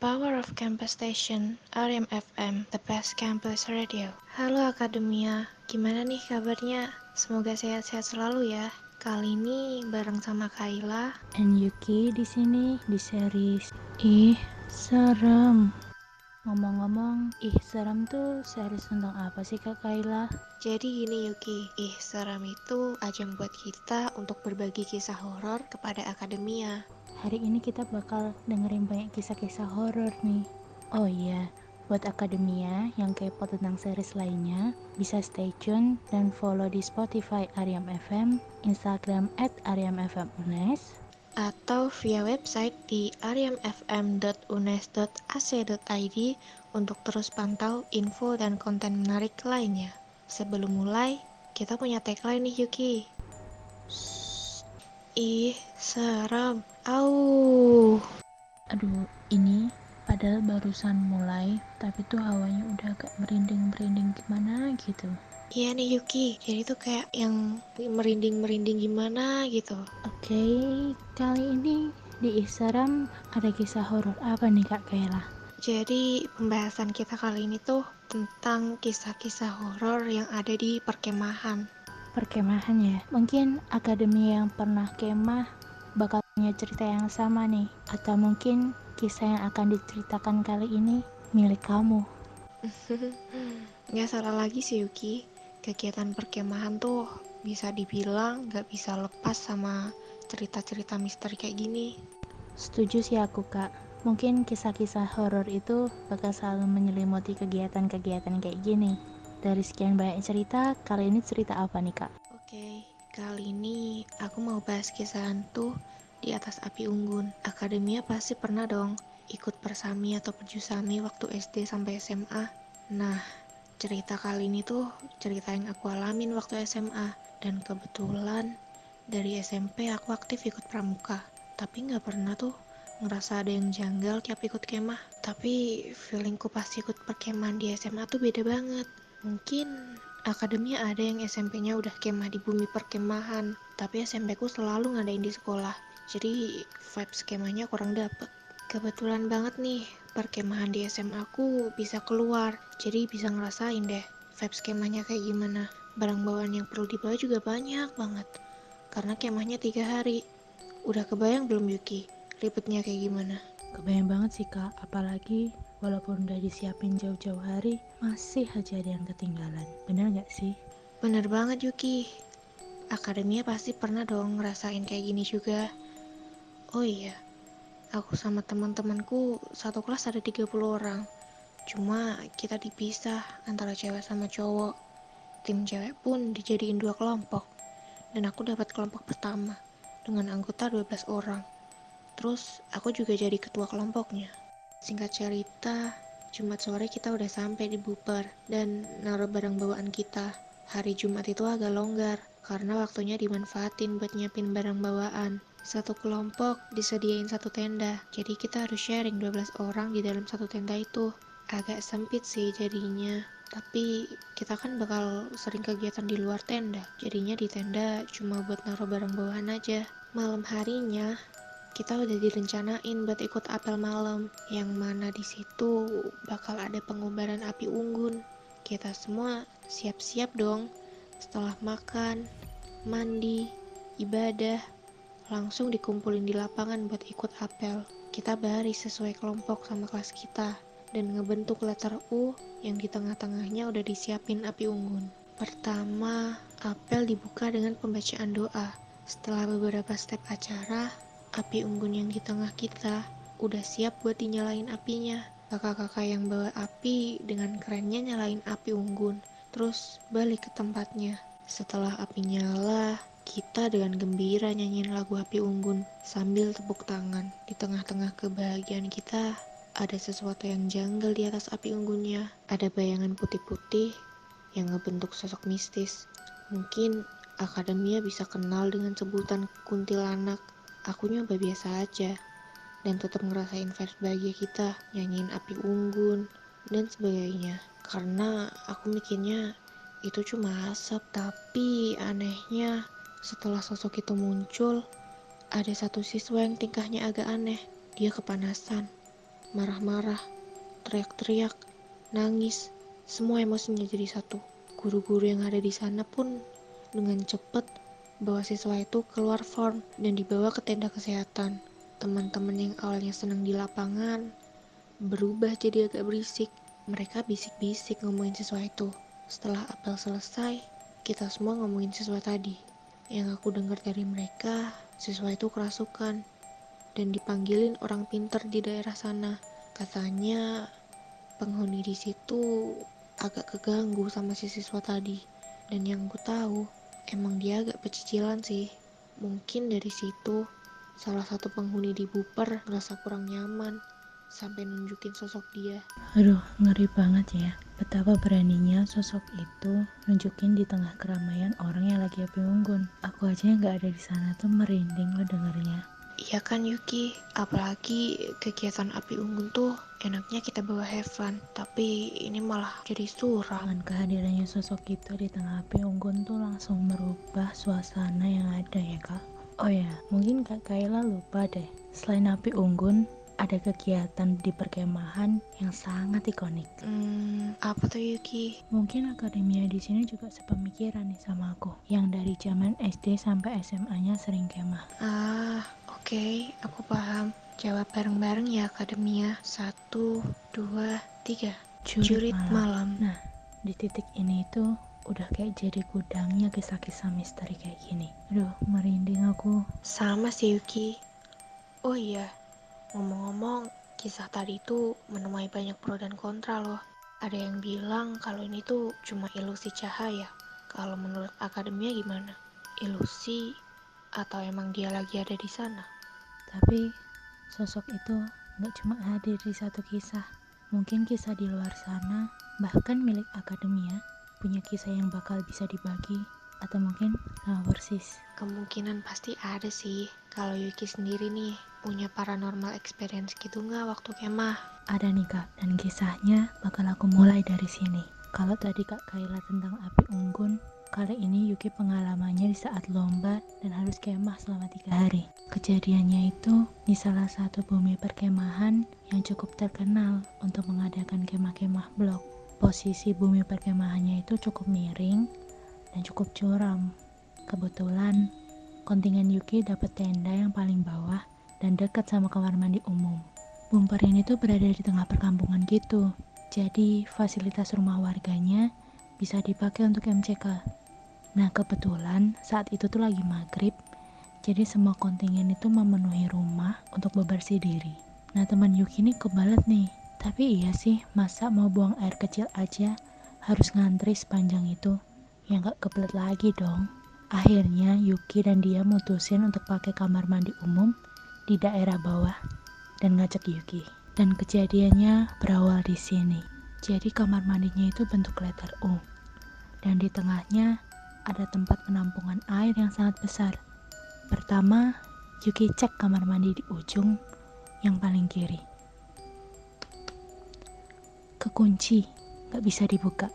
power of campus station, Ariam FM, the best campus radio. Halo Akademia, gimana nih kabarnya? Semoga sehat-sehat selalu ya. Kali ini bareng sama Kaila and Yuki di sini di series Ih, serem. Ngomong-ngomong, ih serem tuh series tentang apa sih Kak Kaila? Jadi gini Yuki, ih seram itu ajang buat kita untuk berbagi kisah horor kepada akademia. Hari ini kita bakal dengerin banyak kisah-kisah horor nih. Oh iya, buat akademia yang kepo tentang series lainnya, bisa stay tune dan follow di Spotify Ariam FM, Instagram at Ariam FM Unes, atau via website di ariamfm.unes.ac.id untuk terus pantau info dan konten menarik lainnya. Sebelum mulai, kita punya tagline nih Yuki. Ih, seram. Au. Aduh, ini padahal barusan mulai, tapi tuh hawanya udah agak merinding-merinding gimana gitu. Iya nih Yuki, jadi tuh kayak yang merinding-merinding gimana gitu. Oke, okay, kali ini di Instagram ada kisah horor apa nih Kak Kayla? Jadi pembahasan kita kali ini tuh tentang kisah-kisah horor yang ada di perkemahan perkemahan ya. Mungkin akademi yang pernah kemah bakal punya cerita yang sama nih. Atau mungkin kisah yang akan diceritakan kali ini milik kamu. Gak salah lagi sih Yuki. Kegiatan perkemahan tuh bisa dibilang gak bisa lepas sama cerita-cerita misteri kayak gini. Setuju sih aku kak. Mungkin kisah-kisah horor itu bakal selalu menyelimuti kegiatan-kegiatan kayak gini. Dari sekian banyak cerita, kali ini cerita apa nih kak? Oke, kali ini aku mau bahas kisah hantu di atas api unggun. Akademia pasti pernah dong ikut persami atau perjusami waktu SD sampai SMA. Nah, cerita kali ini tuh cerita yang aku alamin waktu SMA. Dan kebetulan dari SMP aku aktif ikut pramuka. Tapi nggak pernah tuh ngerasa ada yang janggal tiap ikut kemah. Tapi feelingku pas ikut perkemahan di SMA tuh beda banget Mungkin akademia ada yang SMP-nya udah kemah di bumi perkemahan, tapi SMP ku selalu ngadain di sekolah. Jadi vibe skemanya kurang dapet. Kebetulan banget nih, perkemahan di SMA ku bisa keluar, jadi bisa ngerasain deh vibe skemanya kayak gimana. Barang bawaan yang perlu dibawa juga banyak banget, karena kemahnya tiga hari. Udah kebayang belum Yuki, ribetnya kayak gimana? Kebayang banget sih kak, apalagi walaupun udah disiapin jauh-jauh hari, masih aja ada yang ketinggalan. Bener gak sih? Bener banget Yuki. Akademia pasti pernah dong ngerasain kayak gini juga. Oh iya, aku sama teman-temanku satu kelas ada 30 orang. Cuma kita dipisah antara cewek sama cowok. Tim cewek pun dijadiin dua kelompok. Dan aku dapat kelompok pertama dengan anggota 12 orang. Terus aku juga jadi ketua kelompoknya. Singkat cerita, Jumat sore kita udah sampai di Buper dan naruh barang bawaan kita. Hari Jumat itu agak longgar karena waktunya dimanfaatin buat nyiapin barang bawaan. Satu kelompok disediain satu tenda, jadi kita harus sharing 12 orang di dalam satu tenda itu. Agak sempit sih jadinya, tapi kita kan bakal sering kegiatan di luar tenda. Jadinya di tenda cuma buat naruh barang bawaan aja. Malam harinya, kita udah direncanain buat ikut apel malam yang mana di situ bakal ada pengobaran api unggun. Kita semua siap-siap dong. Setelah makan, mandi, ibadah, langsung dikumpulin di lapangan buat ikut apel. Kita baris sesuai kelompok sama kelas kita dan ngebentuk letter U yang di tengah-tengahnya udah disiapin api unggun. Pertama, apel dibuka dengan pembacaan doa. Setelah beberapa step acara, Api unggun yang di tengah kita udah siap buat dinyalain apinya. Kakak-kakak yang bawa api dengan kerennya nyalain api unggun, terus balik ke tempatnya. Setelah api nyala, kita dengan gembira nyanyiin lagu api unggun sambil tepuk tangan. Di tengah-tengah kebahagiaan kita, ada sesuatu yang janggal di atas api unggunnya. Ada bayangan putih-putih yang ngebentuk sosok mistis. Mungkin akademia bisa kenal dengan sebutan kuntilanak aku nyoba biasa aja dan tetap ngerasain vibes bahagia kita nyanyiin api unggun dan sebagainya. Karena aku mikirnya itu cuma asap tapi anehnya setelah sosok itu muncul ada satu siswa yang tingkahnya agak aneh. Dia kepanasan marah-marah, teriak-teriak, nangis, semua emosinya jadi satu. Guru-guru yang ada di sana pun dengan cepat bawa siswa itu keluar form dan dibawa ke tenda kesehatan. Teman-teman yang awalnya senang di lapangan berubah jadi agak berisik. Mereka bisik-bisik ngomongin siswa itu. Setelah apel selesai, kita semua ngomongin siswa tadi. Yang aku dengar dari mereka, siswa itu kerasukan dan dipanggilin orang pinter di daerah sana. Katanya penghuni di situ agak keganggu sama si siswa tadi. Dan yang ku tahu, emang dia agak pecicilan sih. Mungkin dari situ, salah satu penghuni di Buper ngerasa kurang nyaman sampai nunjukin sosok dia. Aduh, ngeri banget ya. Betapa beraninya sosok itu nunjukin di tengah keramaian orang yang lagi api unggun. Aku aja yang gak ada di sana tuh merinding lo dengernya. Iya kan Yuki, apalagi kegiatan api unggun tuh enaknya kita bawa have fun, tapi ini malah jadi suram. Dengan kehadirannya sosok itu di tengah api unggun tuh langsung merubah suasana yang ada ya kak. Oh ya, mungkin Kak Kaila lupa deh. Selain api unggun, ada kegiatan di perkemahan yang sangat ikonik. Hmm, apa tuh Yuki? Mungkin akademia di sini juga sepemikiran nih sama aku, yang dari zaman SD sampai SMA-nya sering kemah. Ah, oke, okay, aku paham. Jawab bareng-bareng ya akademia. Satu, dua, tiga. Jurit, malam. malam. Nah, di titik ini tuh udah kayak jadi gudangnya kisah-kisah misteri kayak gini. Aduh, merinding aku. Sama sih Yuki. Oh iya, Ngomong-ngomong, kisah tadi itu menemui banyak pro dan kontra loh. Ada yang bilang kalau ini tuh cuma ilusi cahaya. Kalau menurut akademia gimana? Ilusi atau emang dia lagi ada di sana? Tapi sosok itu nggak cuma hadir di satu kisah. Mungkin kisah di luar sana, bahkan milik akademia, punya kisah yang bakal bisa dibagi atau mungkin sama persis. Kemungkinan pasti ada sih. Kalau Yuki sendiri nih, punya paranormal experience gitu nggak waktu kemah? Ada nih kak, dan kisahnya bakal aku mulai dari sini. Kalau tadi kak Kaila tentang api unggun, kali ini Yuki pengalamannya di saat lomba dan harus kemah selama tiga hari. Kejadiannya itu di salah satu bumi perkemahan yang cukup terkenal untuk mengadakan kemah-kemah blok. Posisi bumi perkemahannya itu cukup miring dan cukup curam. Kebetulan kontingen Yuki dapat tenda yang paling bawah dan dekat sama kamar mandi umum. Bumper ini tuh berada di tengah perkampungan gitu, jadi fasilitas rumah warganya bisa dipakai untuk MCK. Nah kebetulan saat itu tuh lagi maghrib, jadi semua kontingen itu memenuhi rumah untuk bebersih diri. Nah teman Yuki ini kebalet nih, tapi iya sih masa mau buang air kecil aja harus ngantri sepanjang itu, ya nggak kebelet lagi dong. Akhirnya Yuki dan dia mutusin untuk pakai kamar mandi umum di daerah bawah dan ngajak Yuki. Dan kejadiannya berawal di sini. Jadi kamar mandinya itu bentuk letter U. Dan di tengahnya ada tempat penampungan air yang sangat besar. Pertama, Yuki cek kamar mandi di ujung yang paling kiri. Kekunci, gak bisa dibuka.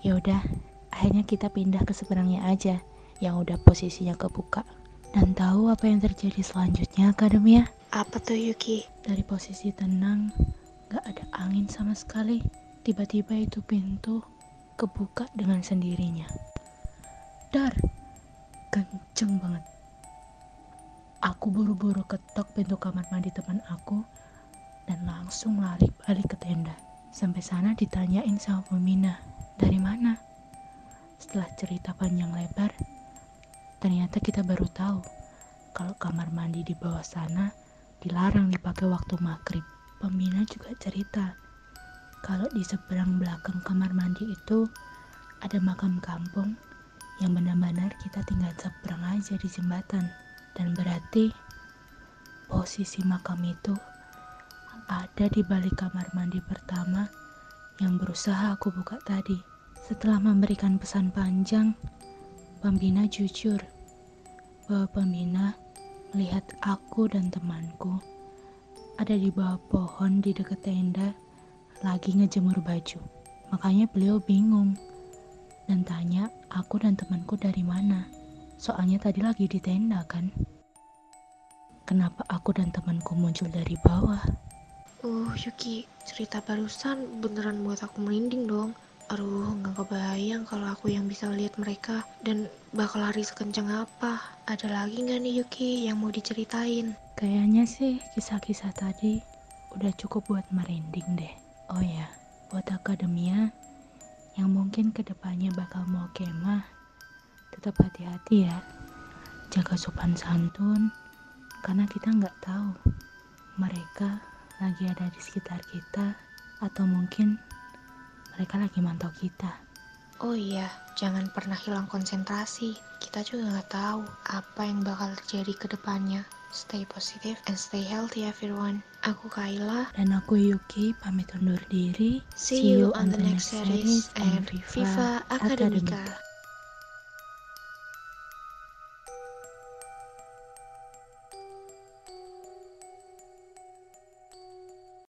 Ya udah, akhirnya kita pindah ke seberangnya aja yang udah posisinya kebuka. Dan tahu apa yang terjadi selanjutnya, Akademia? Apa tuh, Yuki? Dari posisi tenang, gak ada angin sama sekali. Tiba-tiba itu pintu kebuka dengan sendirinya. Dar, kenceng banget. Aku buru-buru ketok pintu kamar mandi teman aku dan langsung lari balik ke tenda. Sampai sana ditanyain sama Pemina, dari mana? Setelah cerita panjang lebar, Ternyata kita baru tahu kalau kamar mandi di bawah sana dilarang dipakai waktu maghrib. Pembina juga cerita kalau di seberang belakang kamar mandi itu ada makam kampung yang benar-benar kita tinggal seberang aja di jembatan. Dan berarti posisi makam itu ada di balik kamar mandi pertama yang berusaha aku buka tadi. Setelah memberikan pesan panjang, Pembina jujur bahwa pembina melihat aku dan temanku ada di bawah pohon di dekat tenda lagi ngejemur baju. Makanya beliau bingung dan tanya aku dan temanku dari mana. Soalnya tadi lagi di tenda kan. Kenapa aku dan temanku muncul dari bawah? Uh, Yuki, cerita barusan beneran buat aku merinding dong. Aduh, nggak kebayang kalau aku yang bisa lihat mereka dan bakal lari sekencang apa. Ada lagi nggak nih Yuki yang mau diceritain? Kayaknya sih kisah-kisah tadi udah cukup buat merinding deh. Oh ya, buat akademia mungkin ke depannya bakal mau kemah, tetap hati-hati ya. Jaga sopan santun, karena kita nggak tahu mereka lagi ada di sekitar kita atau mungkin mereka lagi mantau kita. Oh iya, jangan pernah hilang konsentrasi. Kita juga nggak tahu apa yang bakal terjadi ke depannya. Stay positive and stay healthy everyone. Aku Kaila. Dan aku Yuki pamit undur diri. See you on the next series and Viva Academica.